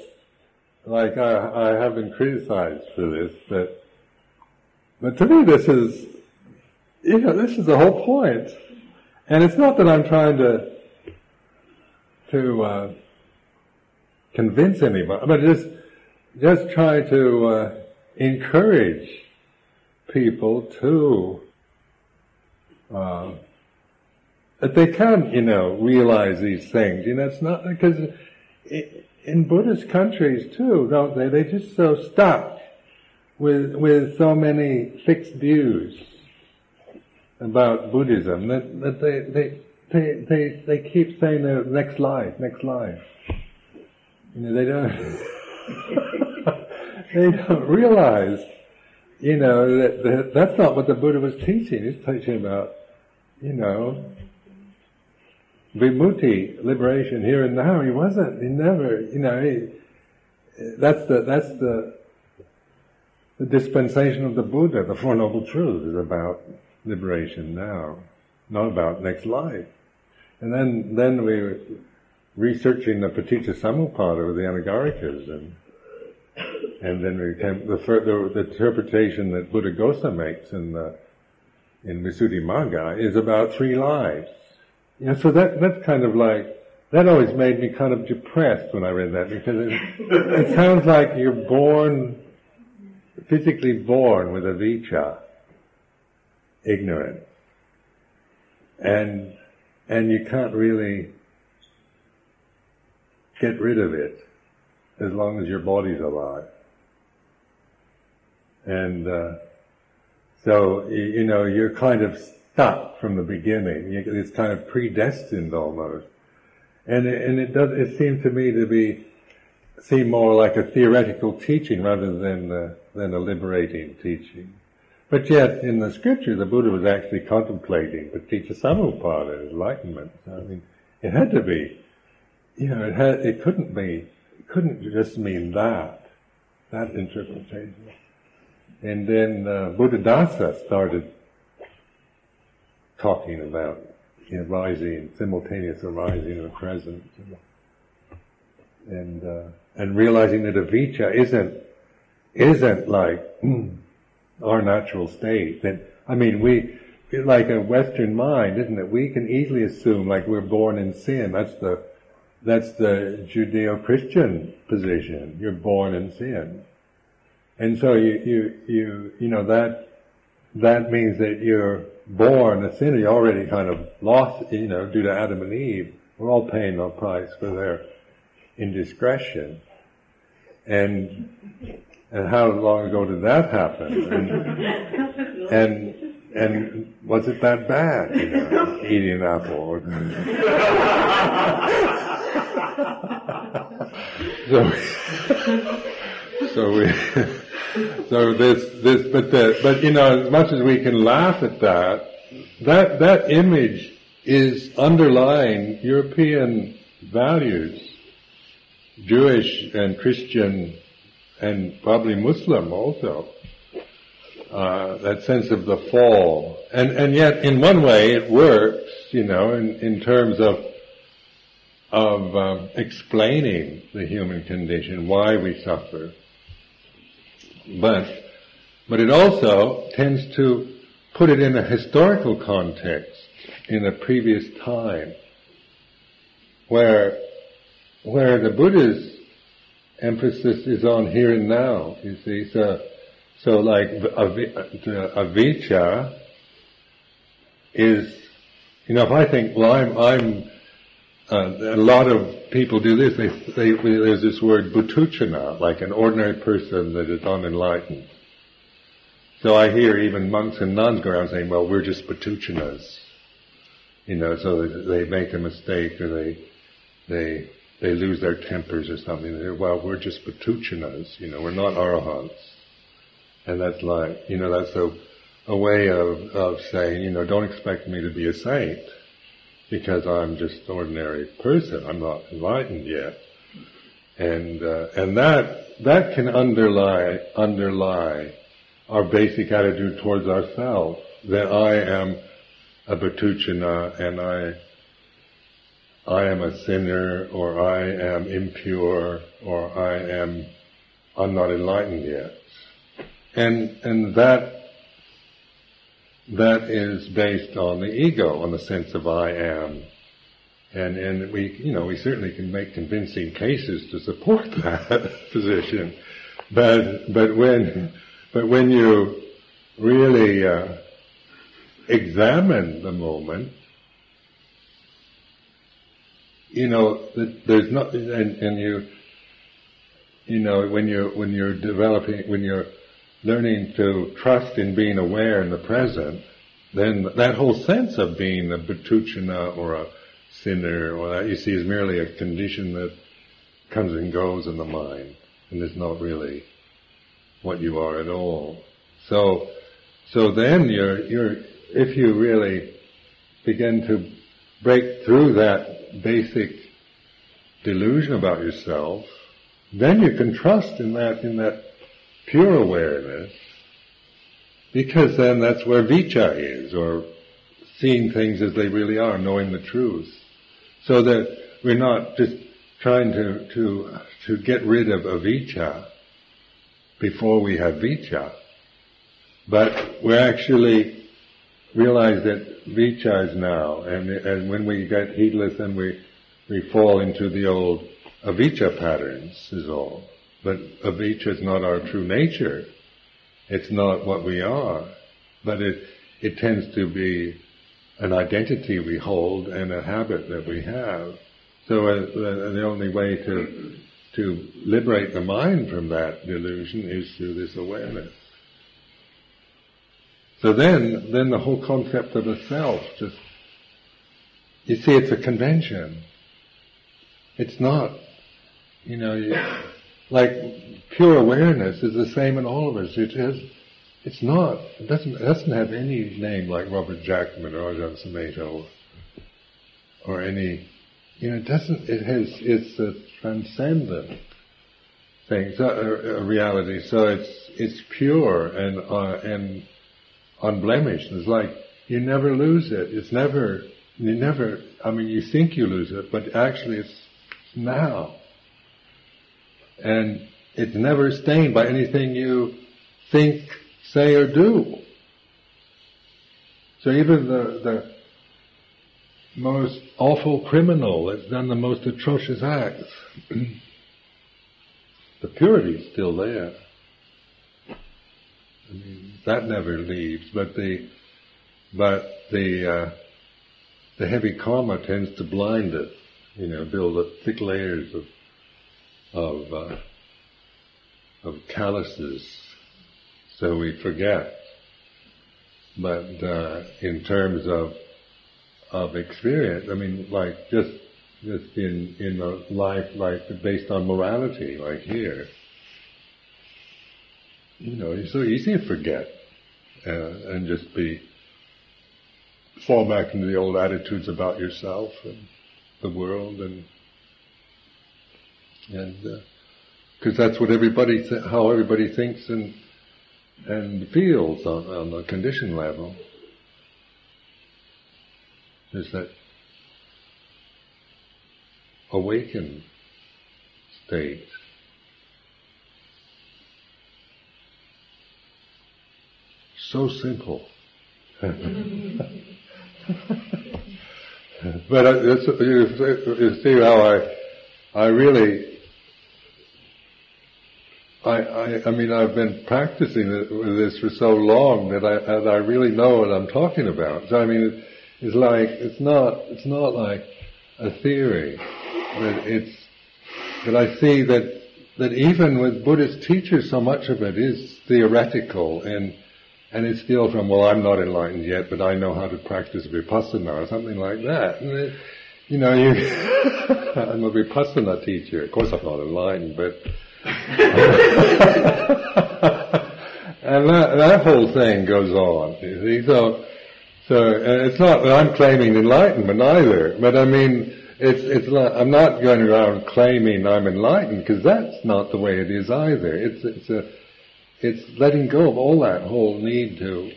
like I I have been criticized for this, but but to me this is you know this is the whole point, and it's not that I'm trying to to uh, convince anybody, but just just try to uh, encourage people to uh, that they can, you know, realize these things. You know, it's not because in Buddhist countries too, don't they? They're just so stuck with with so many fixed views about Buddhism that, that they, they they they they keep saying the next life, next life. You know, they don't. (laughs) (laughs) they don't realize, you know, that, that that's not what the Buddha was teaching. He's teaching about, you know, vimutti, liberation here and now. He wasn't. He never, you know, he, that's the that's the the dispensation of the Buddha. The Four Noble Truths is about liberation now, not about next life. And then then we were researching the Paticca Samuppada with the Anagarikas and and then we the, the, the interpretation that Buddhaghosa makes in the, in Visuddhimagga is about three lives. Know, so that, that's kind of like, that always made me kind of depressed when I read that because it, it sounds like you're born, physically born with avijja, ignorant. And, and you can't really get rid of it as long as your body's alive. And uh, so, you know, you're kind of stuck from the beginning. It's kind of predestined almost. And it, and it does, it seemed to me to be, seem more like a theoretical teaching rather than, uh, than a liberating teaching. But yet, in the scripture, the Buddha was actually contemplating paticca samuppada, enlightenment. I mean, it had to be, you know, it had, it couldn't be, couldn't just mean that, that interpretation. And then uh, Buddhadasa started talking about you know, rising, simultaneous arising of the present, and uh, and realizing that avijja isn't isn't like mm, (clears throat) our natural state. That I mean, we like a Western mind, isn't it? We can easily assume like we're born in sin. That's the that's the Judeo-Christian position. You're born in sin. And so you, you, you, you know, that, that means that you're born a sinner. You're already kind of lost, you know, due to Adam and Eve. We're all paying the price for their indiscretion. And and how long ago did that happen? And and, and was it that bad? You know, eating an apple. (laughs) so, so we, so this, this, but the, but you know, as much as we can laugh at that, that, that image is underlying European values, Jewish and Christian and probably Muslim also. Uh, that sense of the fall. And, and yet, in one way, it works, you know, in, in terms of, of um, explaining the human condition, why we suffer. But, but it also tends to put it in a historical context, in a previous time, where, where the Buddha's emphasis is on here and now, you see, so, so like avijja is, you know, if I think, well, I'm, I'm, uh, a lot of people do this. They, they, there's this word puthujjana, like an ordinary person that is unenlightened. So I hear even monks and nuns go around saying, well, we're just puthujjanas. You know, so they make a mistake or they, they, they lose their tempers or something. They're, well, we're just puthujjanas. You know, we're not arahants. And that's like, you know, that's a, a way of, of saying, you know, don't expect me to be a saint because I'm just an ordinary person. I'm not enlightened yet. And, uh, and that, that can underlie, underlie our basic attitude towards ourselves, that I am a Puthujjana and I, I am a sinner or I am impure or I am, I'm not enlightened yet. And, and that, that is based on the ego, on the sense of I am. And, and we, you know, we certainly can make convincing cases to support (laughs) that position. But, but when, but when you really, uh, examine the moment, you know, there's not, and, and you, you know, when you're, when you're developing, when you're learning to trust in being aware in the present, then that whole sense of being a puthujjana or a sinner or that you see is merely a condition that comes and goes in the mind and is not really what you are at all. So, so then you're, you're, if you really begin to break through that basic delusion about yourself, then you can trust in that, in that pure awareness, because then that's where vijja is, or seeing things as they really are, knowing the truth. So that we're not just trying to, to, to get rid of avijja before we have vijja, but we actually realize that vijja is now, and, and when we get heedless and we, we fall into the old avijja patterns is all. But avijja is not our true nature. It's not what we are. But it, it tends to be an identity we hold and a habit that we have. So uh, the only way to, to liberate the mind from that delusion is through this awareness. So then, then the whole concept of a self just, you see it's a convention. It's not, you know, you, like pure awareness is the same in all of us. It has, it's not, it doesn't, it doesn't have any name like Robert Jackman or Ajahn Sumedho or any, you know, it doesn't, it has, it's a transcendent thing, so, a, a, reality. So it's, it's pure and, uh, and unblemished. It's like, you never lose it. It's never, you never, I mean, you think you lose it, but actually it's now and it's never stained by anything you think, say, or do. So even the, the most awful criminal that's done the most atrocious acts, (clears throat) the purity is still there. I mean, that never leaves, but the, but the, uh, the heavy karma tends to blind it you know, build up thick layers of of uh, of calluses, so we forget. But uh, in terms of of experience, I mean, like just just in in a life like based on morality, like here, you know, it's so easy to forget uh, and just be fall back into the old attitudes about yourself and the world and and because uh, that's what everybody th- how everybody thinks and and feels on, on the condition level. Is that awakened state. So simple. (laughs) But uh, you, see how I, I really, I, I, I mean, I've been practicing this for so long that I, that I really know what I'm talking about. So I mean, it's like, it's not, it's not like a theory, but it's, that I see that, that even with Buddhist teachers, so much of it is theoretical and and it's still from, well, I'm not enlightened yet, but I know how to practice vipassana or something like that. And it, you know, you, (laughs) I'm a vipassana teacher. Of course I'm not enlightened, but, (laughs) and that, that whole thing goes on, you see. So, so it's not that I'm claiming enlightenment either, but I mean, it's, it's I'm not going around claiming I'm enlightened because that's not the way it is either. It's, it's a, it's letting go of all that whole need to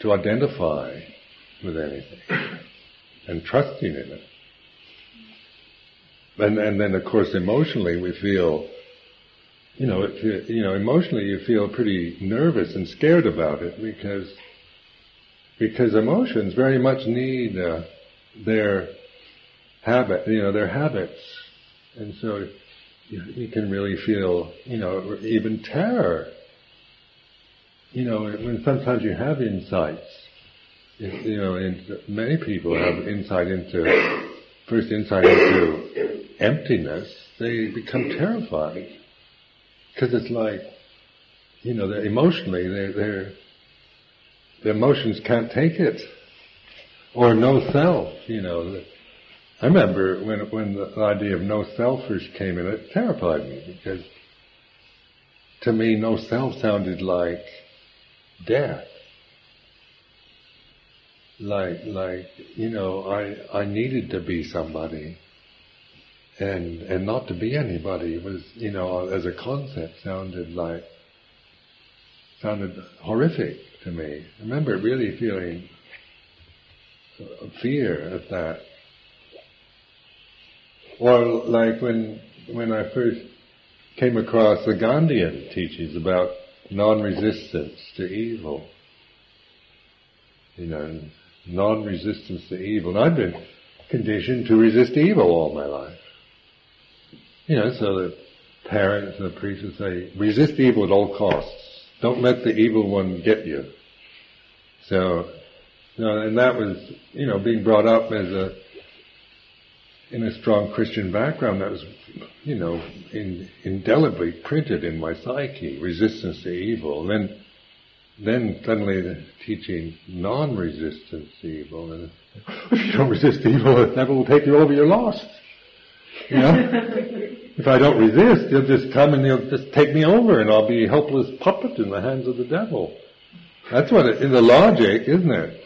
to identify with anything and trusting in it. And and then of course emotionally we feel you know, it, you know, emotionally you feel pretty nervous and scared about it because because emotions very much need uh, their habit, you know, their habits, and so you, you can really feel, you know, even terror. You know, when sometimes you have insights, you know, and many people have insight into, first insight into emptiness, they become terrified. Because it's like, you know, they're emotionally, they're, they're, their emotions can't take it. Or no self, you know. I remember when when the idea of no self first came in, it terrified me because to me no self sounded like death. Like like you know, I I needed to be somebody and and not to be anybody was, you know, as a concept sounded like sounded horrific to me. I remember really feeling fear at that or like when when I first came across the Gandhian teachings about non-resistance to evil. You know, non-resistance to evil. And I'd been conditioned to resist evil all my life. You know, so the parents and the priests would say, resist evil at all costs. Don't let the evil one get you. So, you know, and that was, you know, being brought up as a in a strong Christian background that was, you know, in, indelibly printed in my psyche, resistance to evil. And then, then suddenly the teaching non-resistance to evil. And if (laughs) you don't resist evil, devil will take you over, you're lost. You know? (laughs) if I don't resist, he'll just come and he'll just take me over and I'll be a helpless puppet in the hands of the devil. That's what it, in the logic, isn't it?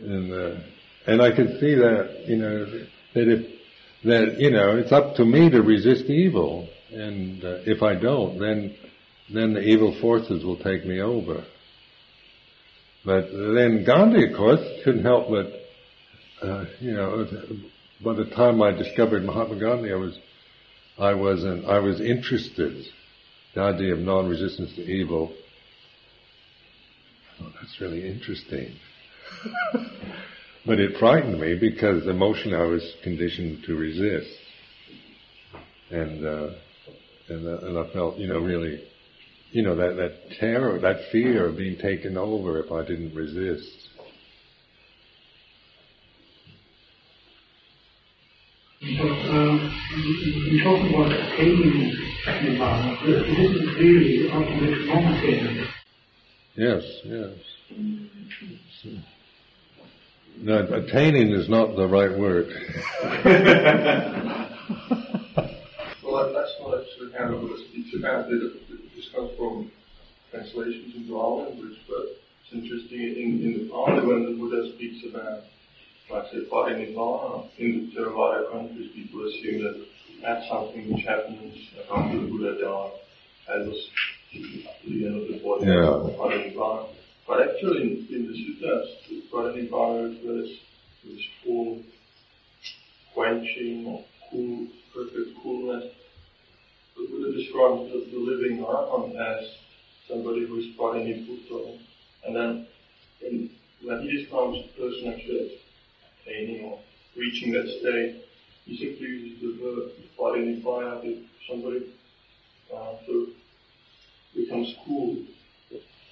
In the, and I can see that, you know, that if, that, you know, it's up to me to resist evil. And uh, if I don't, then, then the evil forces will take me over. But then Gandhi, of course, couldn't help but, uh, you know, by the time I discovered Mahatma Gandhi, I was, I was, an, I was interested. The idea of non-resistance to evil. Oh, that's really interesting. (laughs) But it frightened me because emotionally I was conditioned to resist. And, uh, and, uh, and I felt, you know, really, you know, that, that terror, that fear of being taken over if I didn't resist. So, um, you talk about attaining nirvana, but this is really the ultimate non-attainment. Yes, yes. No, attaining is not the right word. (laughs) well, that, that's not actually kind of what it speaks about. It, it, this comes from translations into our language, but it's interesting in, in the Pali when the Buddha speaks about, like say, parinirvana, in the Theravada countries, people assume that that's something which happens after the Buddha died, as was the end of the body, yeah. parinirvana. But actually, in, in the suttas, the parinirvana refers to this full quenching or cool, perfect coolness. The Buddha describes the, the living Arahant as somebody who is parinibbuta. And then in, when he describes the person actually attaining or reaching that state, he simply uses the verb parinibbana if somebody uh, becomes cool.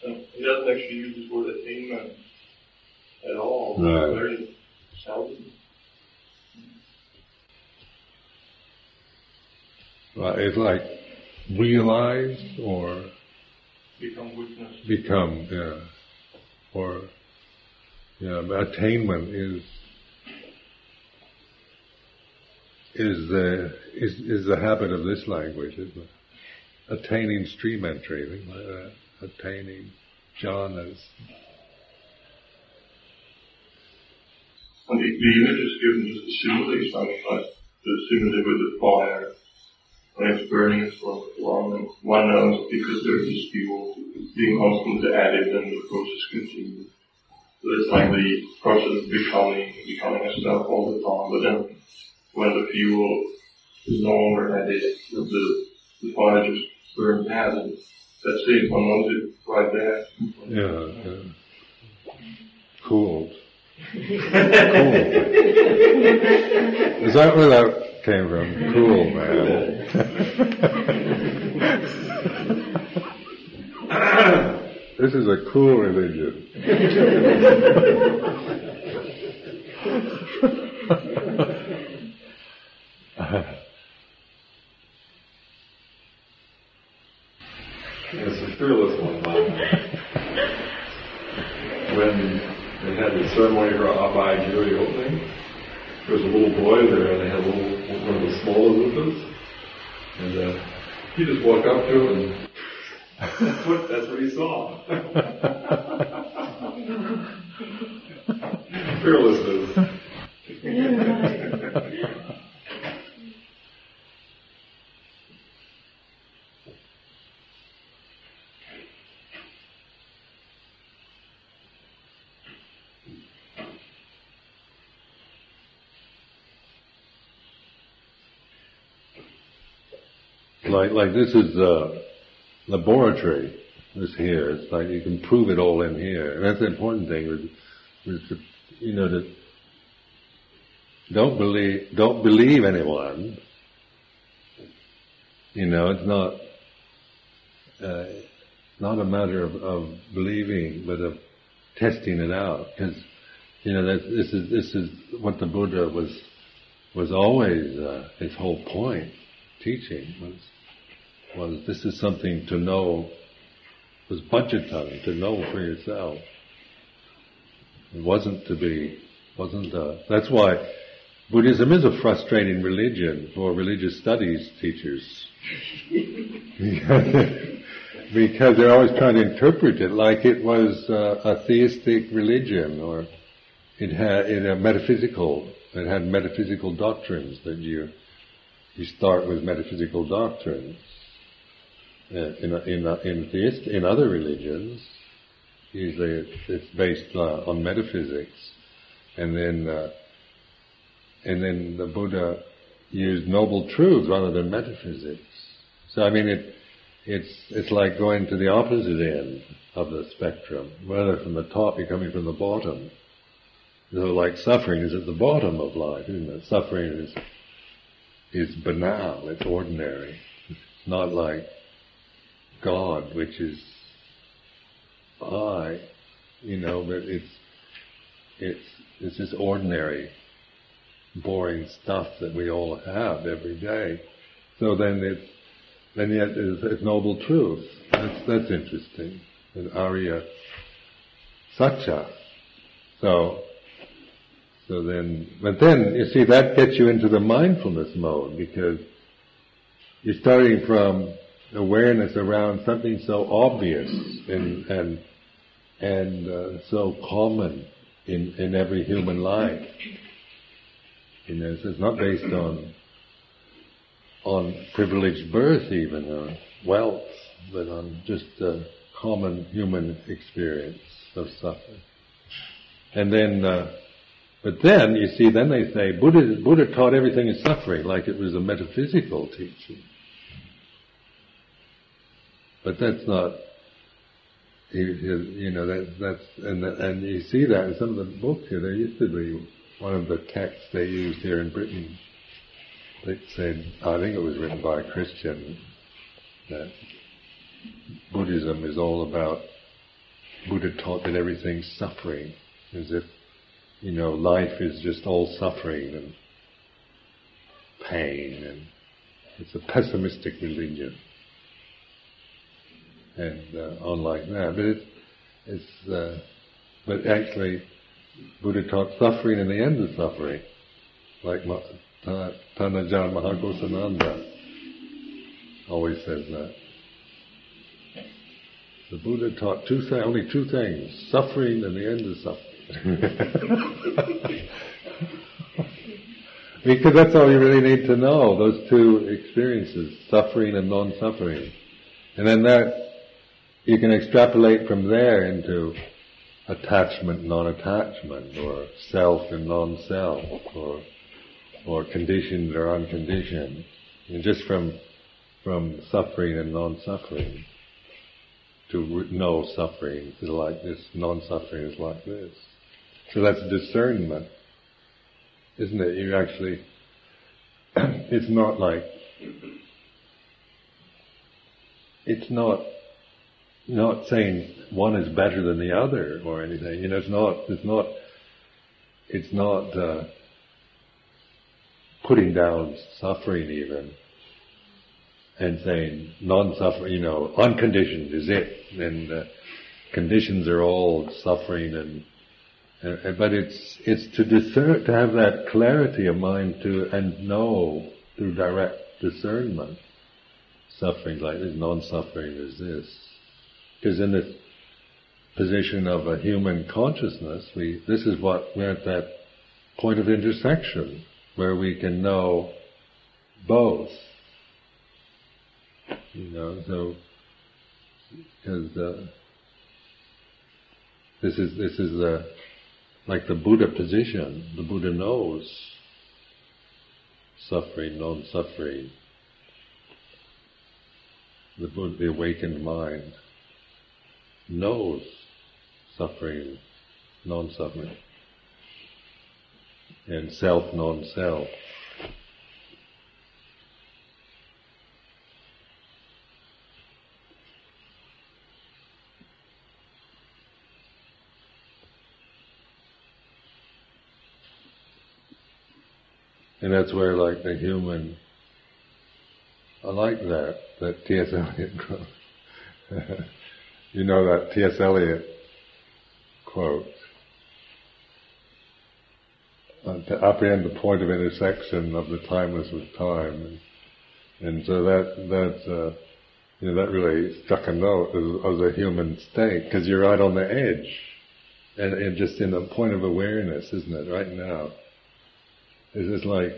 And he doesn't actually use this word attainment at all. Right. Very seldom. Right, it's like realize or become witness. become, yeah. Or, yeah, attainment is is the is is the habit of this language, isn't it? Attaining stream entry, like that. Uh, attaining jhanas. The, the image is given just a simile, something like the simile with the fire. When it's burning, for long, and one knows because there's this fuel being constantly added and the process continues. So it's like the process of becoming, becoming a self all the time, but then when the fuel is no longer added, the, the fire just burns out and that's it, one knows it right there. Yeah, yeah. Cool. cool. Is that where that came from? Cool, man. (laughs) this is a cool religion. (laughs) It's a fearless one. when they had the ceremony for Abhayagiri opening, there was a little boy there, and they had a little one of the smaller Luthas, and uh, he him, and that's what that's what he saw. (laughs) like this is a laboratory. This here, it's like you can prove it all in here, and that's the important thing. Is, is to, you know that don't believe don't believe anyone. You know, it's not uh, not a matter of, of believing, but of testing it out. Because you know this is this is what the Buddha was was always uh, his whole point teaching was was this is something to know was paccattam to know for yourself. It wasn't to be wasn't uh, that's why Buddhism is a frustrating religion for religious studies teachers. (laughs) because they're always trying to interpret it like it was uh, a theistic religion or it had it had metaphysical it had metaphysical doctrines that you you start with metaphysical doctrines. Uh, in in in theist in other religions, usually it's, it's based uh, on metaphysics, and then uh, and then the Buddha used noble truths rather than metaphysics. So I mean it it's it's like going to the opposite end of the spectrum, rather from the top, you're coming from the bottom. So like suffering is at the bottom of life, isn't it? Suffering is is banal, it's ordinary. It's (laughs) not like God, which is I, you know, but it's it's it's just ordinary boring stuff that we all have every day. So then it's, then yet it's, it's noble truth. That's, that's interesting. An Arya Satya. So, so then, but then, you see, that gets you into the mindfulness mode because you're starting from awareness around something so obvious and, and, and uh, so common in, in every human life. You know, so it's not based on on privileged birth even or wealth, but on just a common human experience of suffering. And then, uh, but then you see, then they say Buddha, Buddha taught everything is suffering, like it was a metaphysical teaching. But that's not. You know that that's and and you see that in some of the books here. There used to be one of the texts they used here in Britain. They said, I think it was written by a Christian, that Buddhism is all about. Buddha taught that everything's suffering, as if you know life is just all suffering and pain, and it's a pessimistic religion and uh, on like that. But it's, it's uh, but actually, Buddha taught suffering and the end of suffering, like Tanajan Maha Ghosananda always says that. The Buddha taught two th- only two things: suffering and the end of suffering. (laughs) because that's all you really need to know, those two experiences, suffering and non-suffering. And then that you can extrapolate from there into attachment, non-attachment, or self and non-self, or or conditioned or unconditioned, and just from from suffering and non-suffering to know suffering is like this, non-suffering is like this. So that's discernment, isn't it? You actually, (clears throat) it's not like, it's not not saying one is better than the other or anything. You know, it's not, it's not, it's not uh, putting down suffering even and saying non-suffering, you know, unconditioned is it, and uh, conditions are all suffering and, and, but it's it's to discern to have that clarity of mind to and know through direct discernment suffering like this, non-suffering is this. Because in this position of a human consciousness, we, this is what, we're at that point of intersection where we can know both. You know, so, because, uh, this is, this is the, like the Buddha position. The Buddha knows suffering, non-suffering. The, Buddha, the awakened mind knows suffering, non-suffering, and self, non-self. And that's where like the human, I like that, that T.S. Eliot (laughs) You know that T.S. Eliot quote. To apprehend the point of intersection of the timeless with time, and, and so that that uh, you know that really struck a note as, as a human state because you're right on the edge, and, and just in the point of awareness, isn't it? Right now, it's just like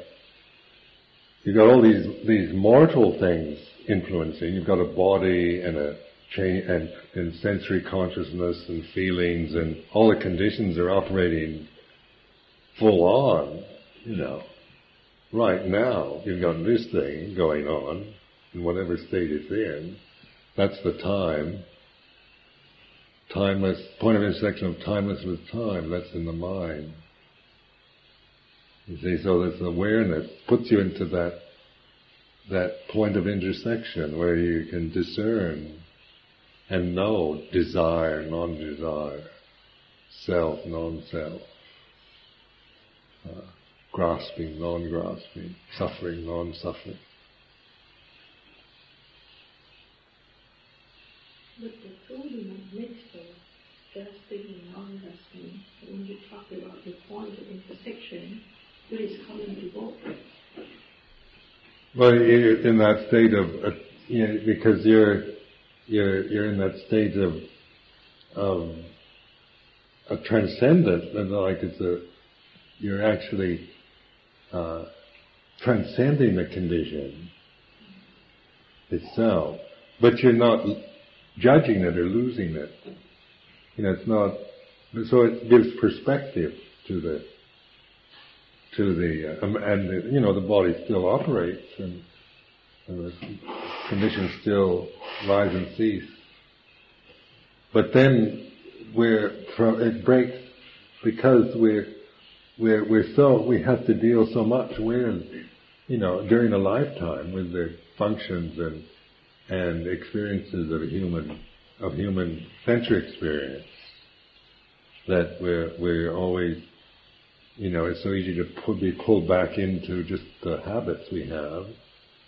you've got all these these mortal things influencing. You've got a body and a change and, and sensory consciousness and feelings and all the conditions are operating full on, you know. Right now, you've got this thing going on in whatever state it's in. That's the time. Timeless, point of intersection of timeless with time, that's in the mind. You see, so this awareness puts you into that, that point of intersection where you can discern and know desire, non-desire, self, non-self. Uh, grasping, non-grasping, suffering, non-suffering. But the feeling of mixture, grasping and non-grasping, when you talk about the point of intersection, what is coming to both? Well, you're in that state of, uh, you know, because you're you're you're in that state of of a transcendent, and like it's a you're actually uh, transcending the condition itself, but you're not judging it or losing it. You know, it's not. So it gives perspective to the to the um, and the, you know the body still operates and, and conditions still rise and cease. But then we're from it breaks because we're we're we're so we have to deal so much with you know during a lifetime with the functions and and experiences of human of human sensory experience that we're we're always you know it's so easy to be pulled back into just the habits we have.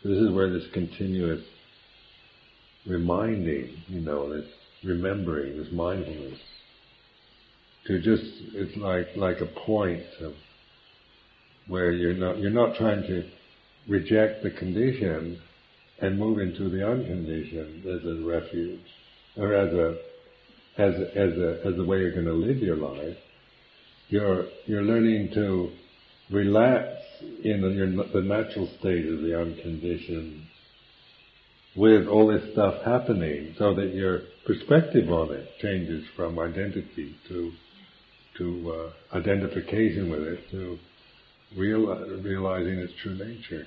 This is where this continuous reminding, you know, this remembering, this mindfulness, to just it's like like a point of where you're not you're not trying to reject the condition and move into the unconditioned as a refuge or as a as a, as a as a way you're going to live your life. You're you're learning to relax in the natural state of the unconditioned with all this stuff happening so that your perspective on it changes from identity to to uh, identification with it to real, realizing its true nature.